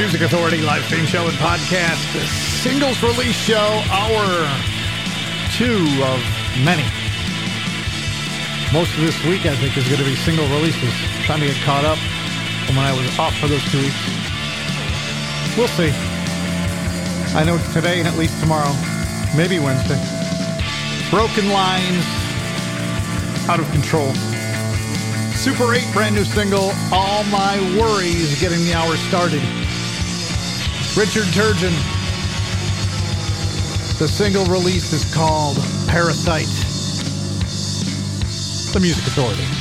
Music Authority live stream show and podcast, singles release show, hour two of many. Most of this week, I think, is going to be single releases. Trying to get caught up from when I was off for those two weeks. We'll see. I know today and at least tomorrow, maybe Wednesday. Broken lines, out of control. Super 8 brand new single, All My Worries, getting the hour started. Richard Turgeon. The single release is called Parasite. The Music Authority.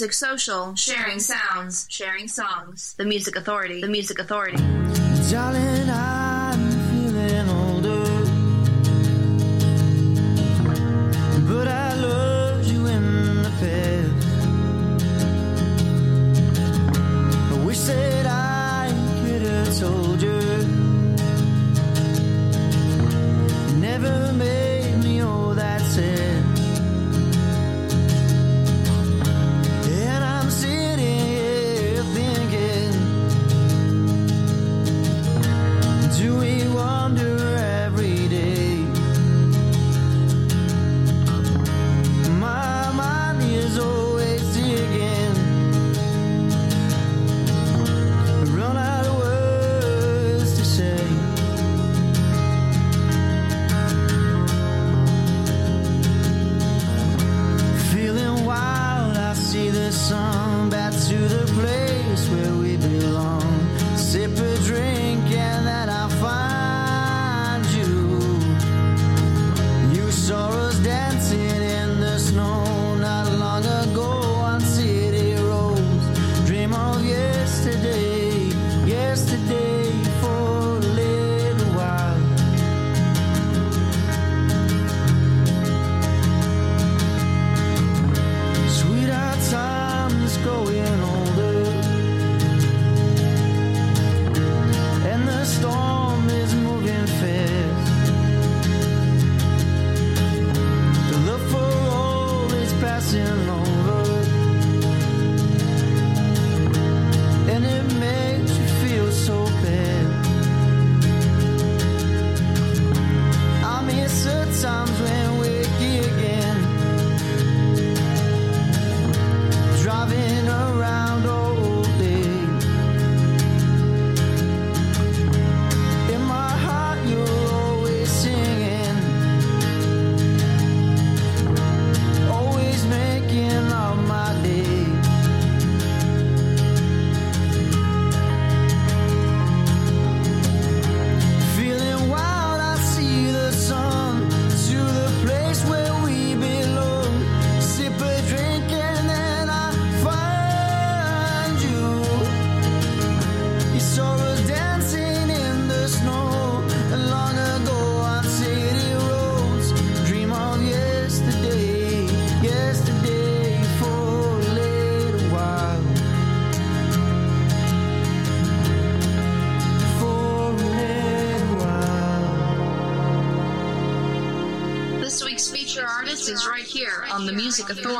Music Social, sharing sounds, sharing songs. The Music Authority, The Music Authority. Darling, I'm feeling older, but I loved you in the past. I wish that I could have told you. Never made me all that sad. the floor.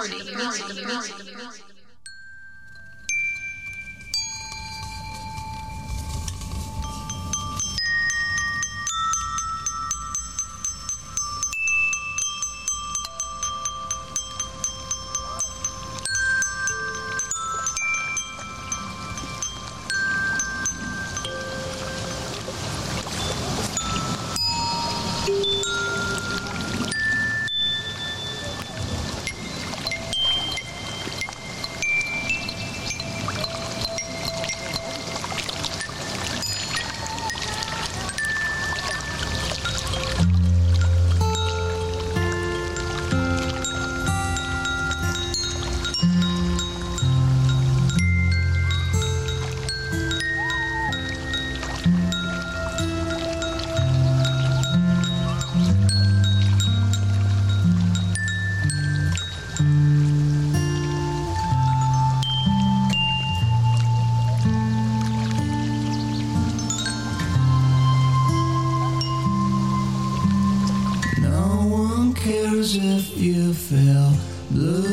as if you feel blue.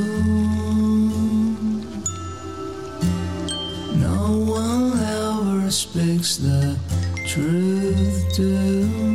No one ever speaks the truth to.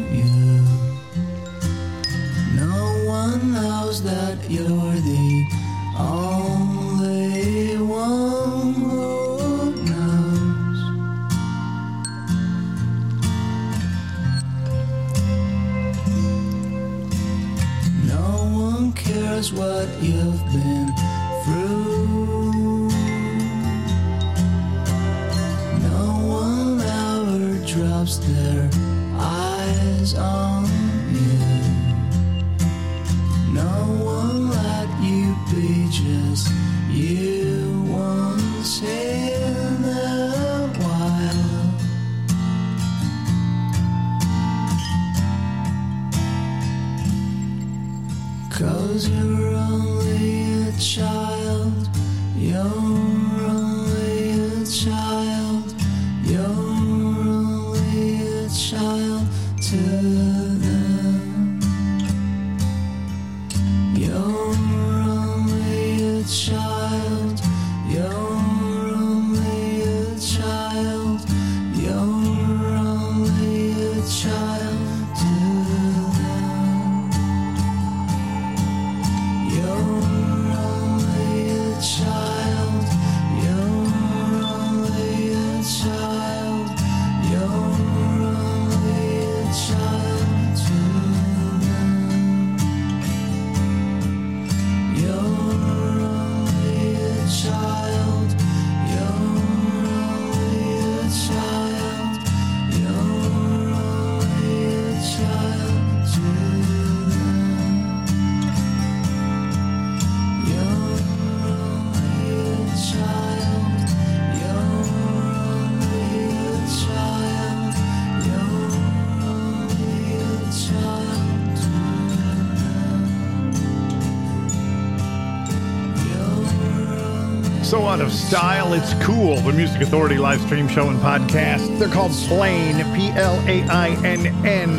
Of style, it's cool. The Music Authority live stream show and podcast. They're called Plain, P L A I N N.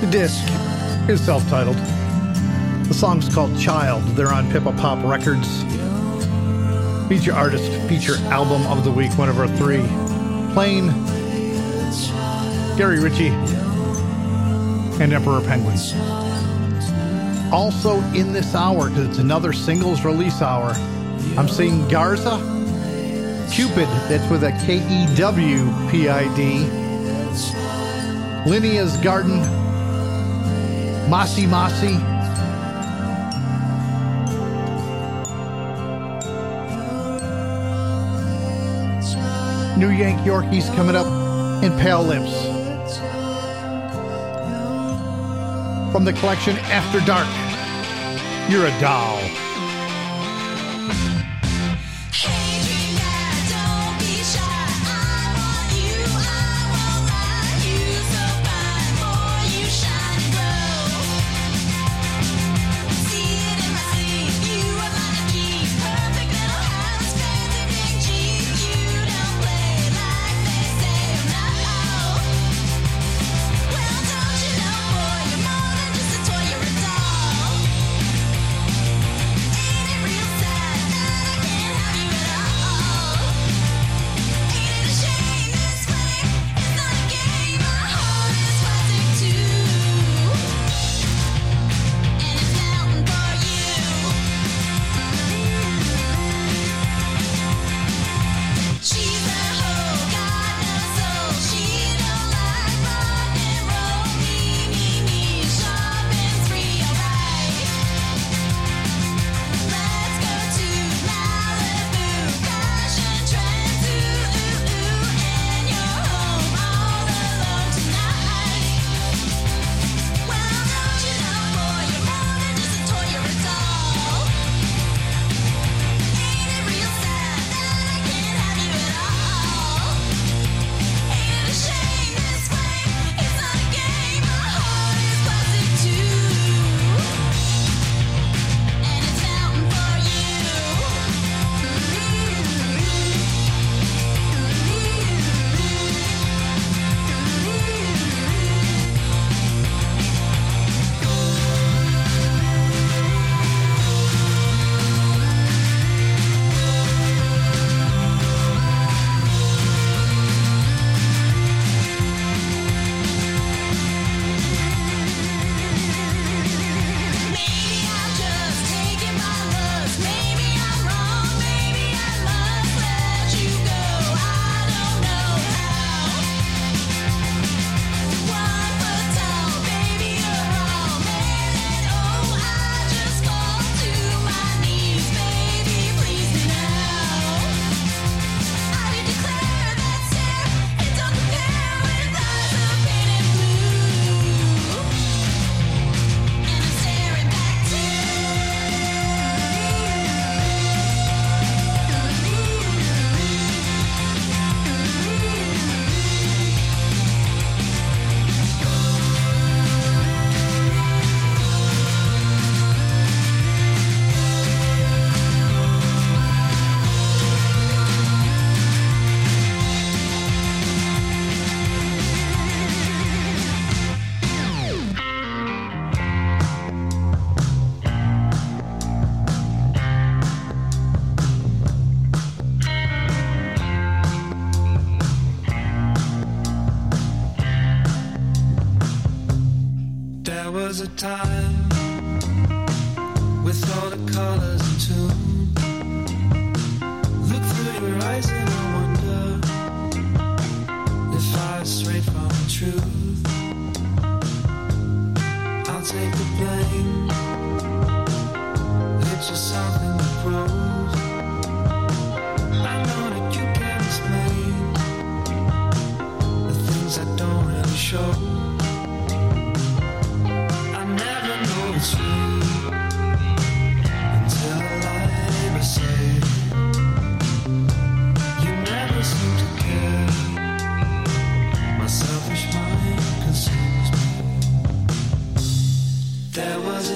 The disc is self titled. The song's called Child. They're on Pippa Pop Records. Feature artist, feature album of the week, one of our three. Plain, Gary Ritchie, and Emperor Penguins Also in this hour, because it's another singles release hour, I'm seeing Garza, Kewpid, that's with a K E W P I D, Linea's Garden, Mossy Mossy, New Yank Yorkies coming up, in Pale Lips. From the collection After Dark, You're a Doll.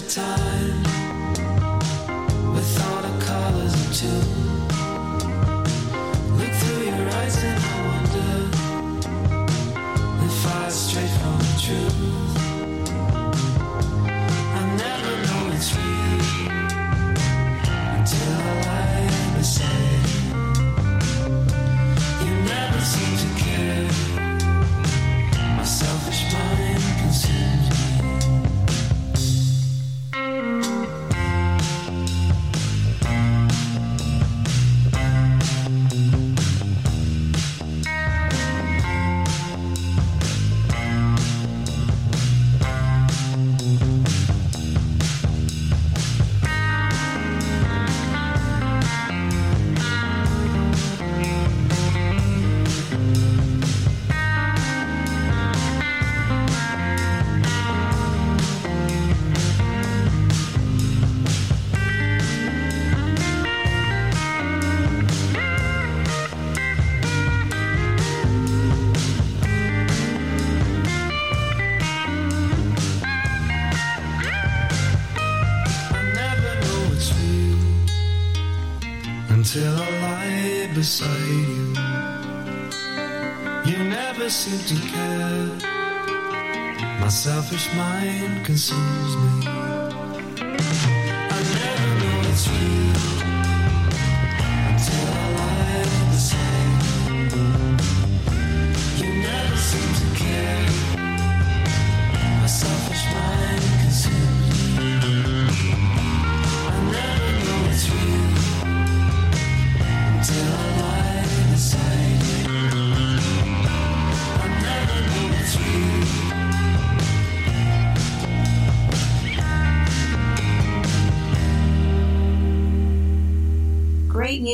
time with all the colors of June.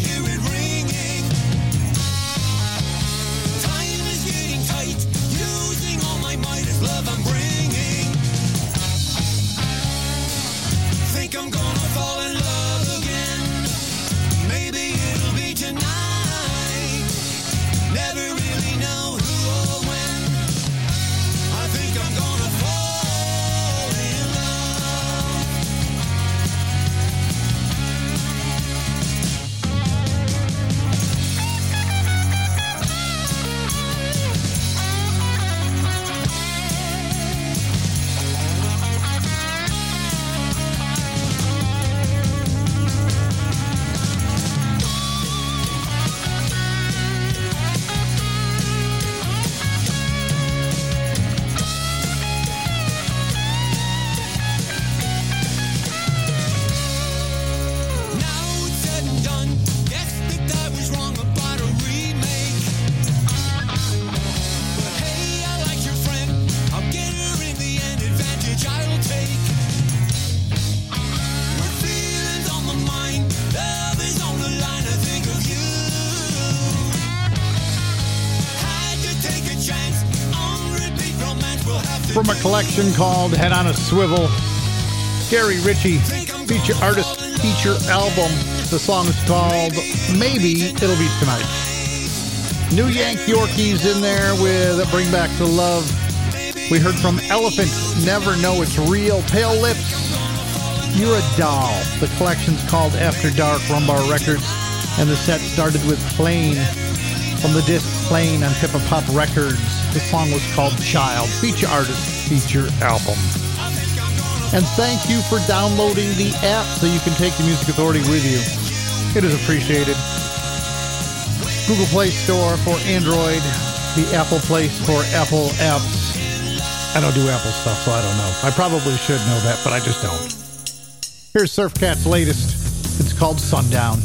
My collection called Head on a Swivel, Gary Ritchie feature artist feature album. The song is called Maybe It'll Be Tonight. New Yank Yorkies in there with Bring Back the Love. We heard from Elephant, Never Know It's Real, Pale Lips, You're a Doll. The collection's called After Dark, Rumbar Records, and the set started with Plane from the disc Plane on Pippa Pop Records. The song was called Child, feature artist feature album. And thank you for downloading the app so you can take the Music Authority with you. It is appreciated. Google Play Store for Android, the Apple Place for Apple apps. I don't do Apple stuff, so I don't know. I probably should know that, but I just don't. Here's Surfcat's latest. It's called Sundown.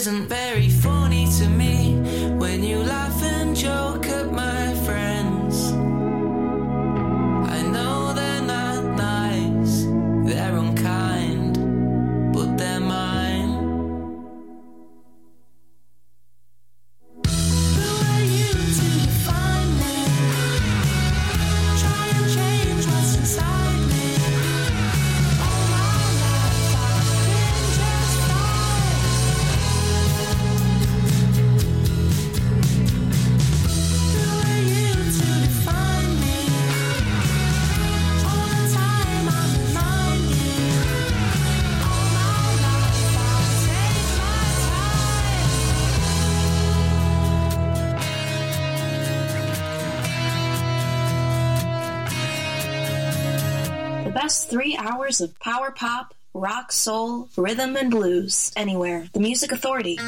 isn't very funny to me when you laugh and joke. soul, rhythm, and blues anywhere. The Music Authority.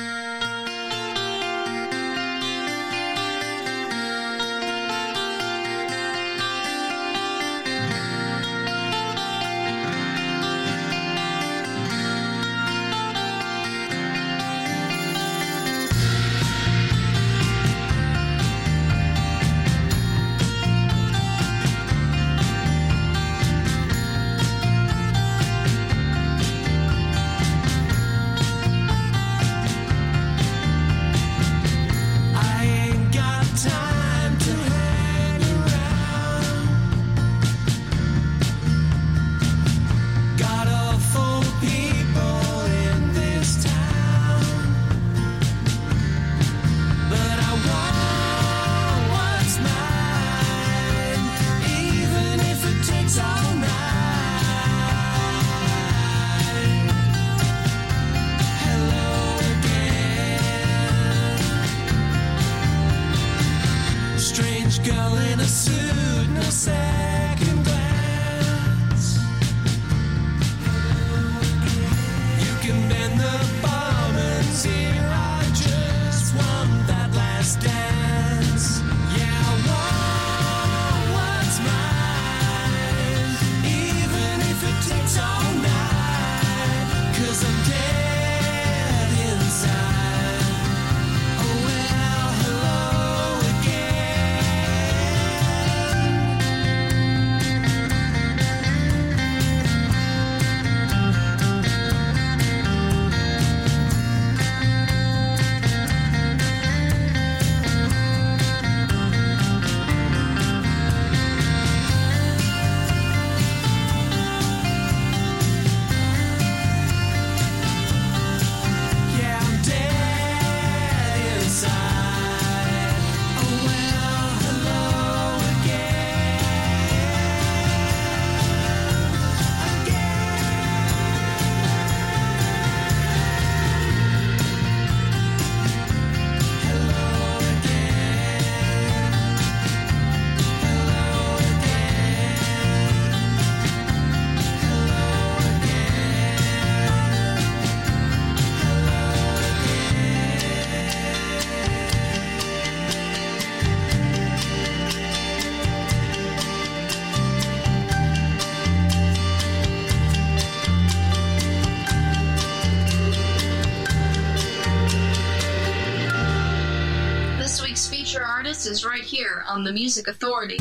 is right here on the Music Authority.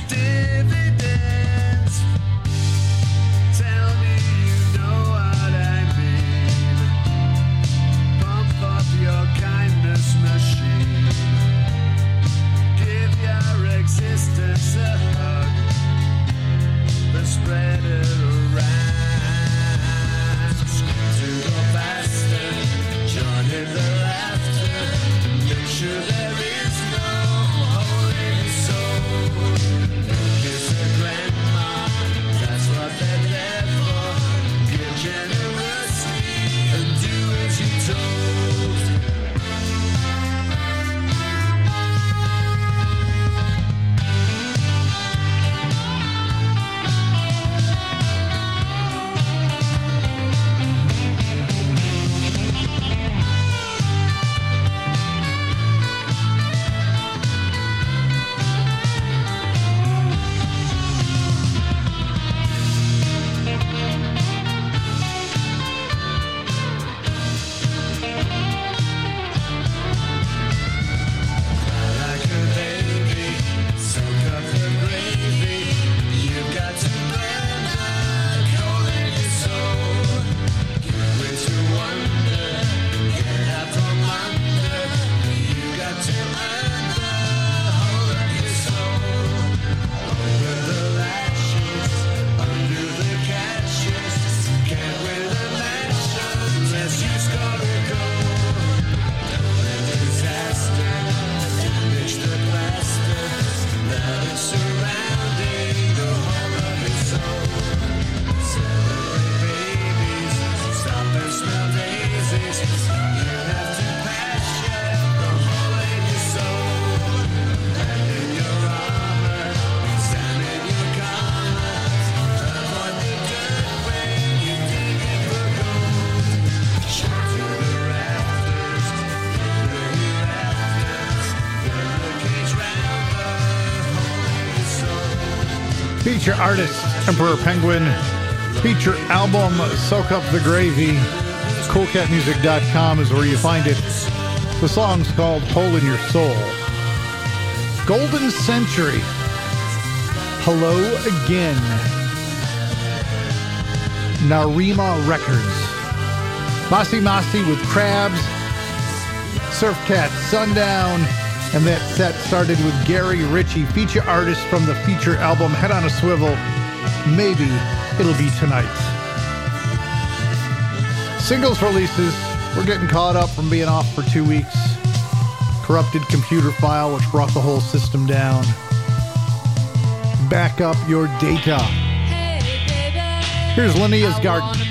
is Feature artist, Emperor Penguin. Feature album, Soak Up the Gravy. CoolCatMusic.com is where you find it. The song's called Hole in Your Soul. Golden Century. Hello Again. Narima Records. Masi Masi with Crabs. Surf Cat Sundown. And that set started with Gary Ritchie, feature artist from the feature album Head on a Swivel. Maybe it'll be tonight. Singles releases. We're getting caught up from being off for two weeks. Corrupted computer file, which brought the whole system down. Back up your data. Here's Linnea's Garden.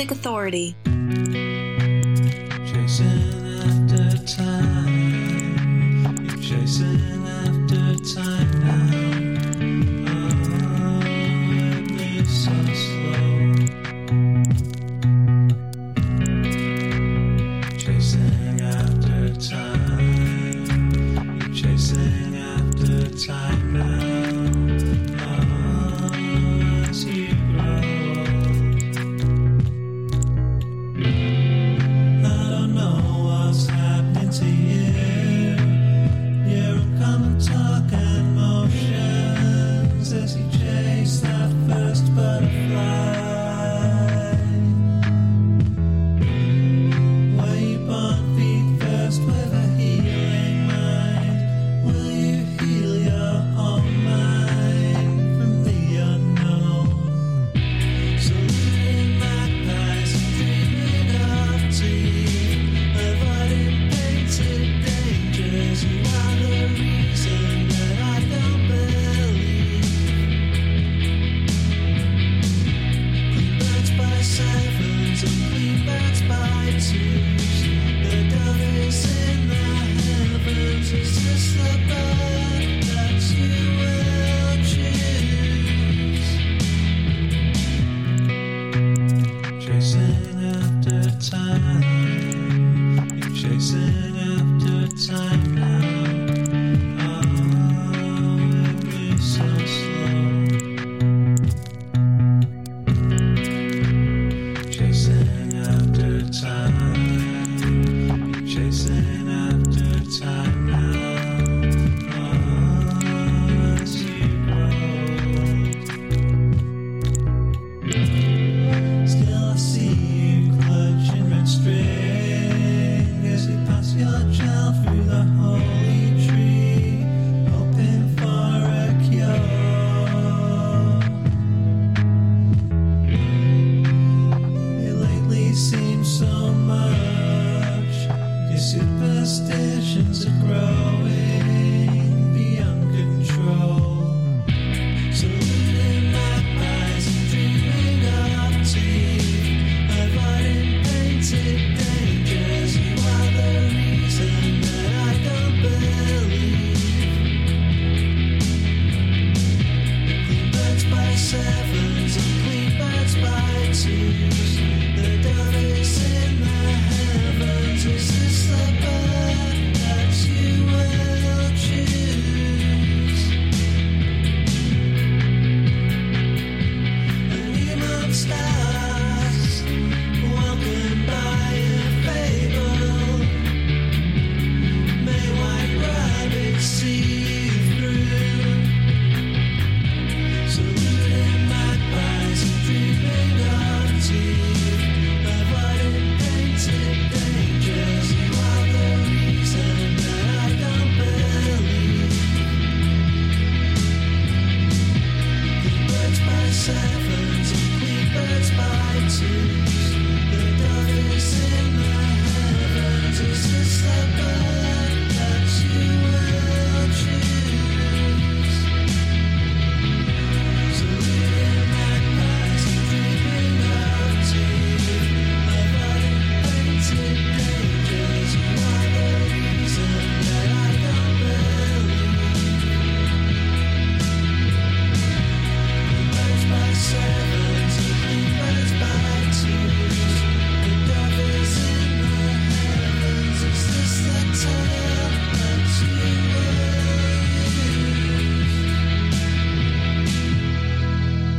Music Authority.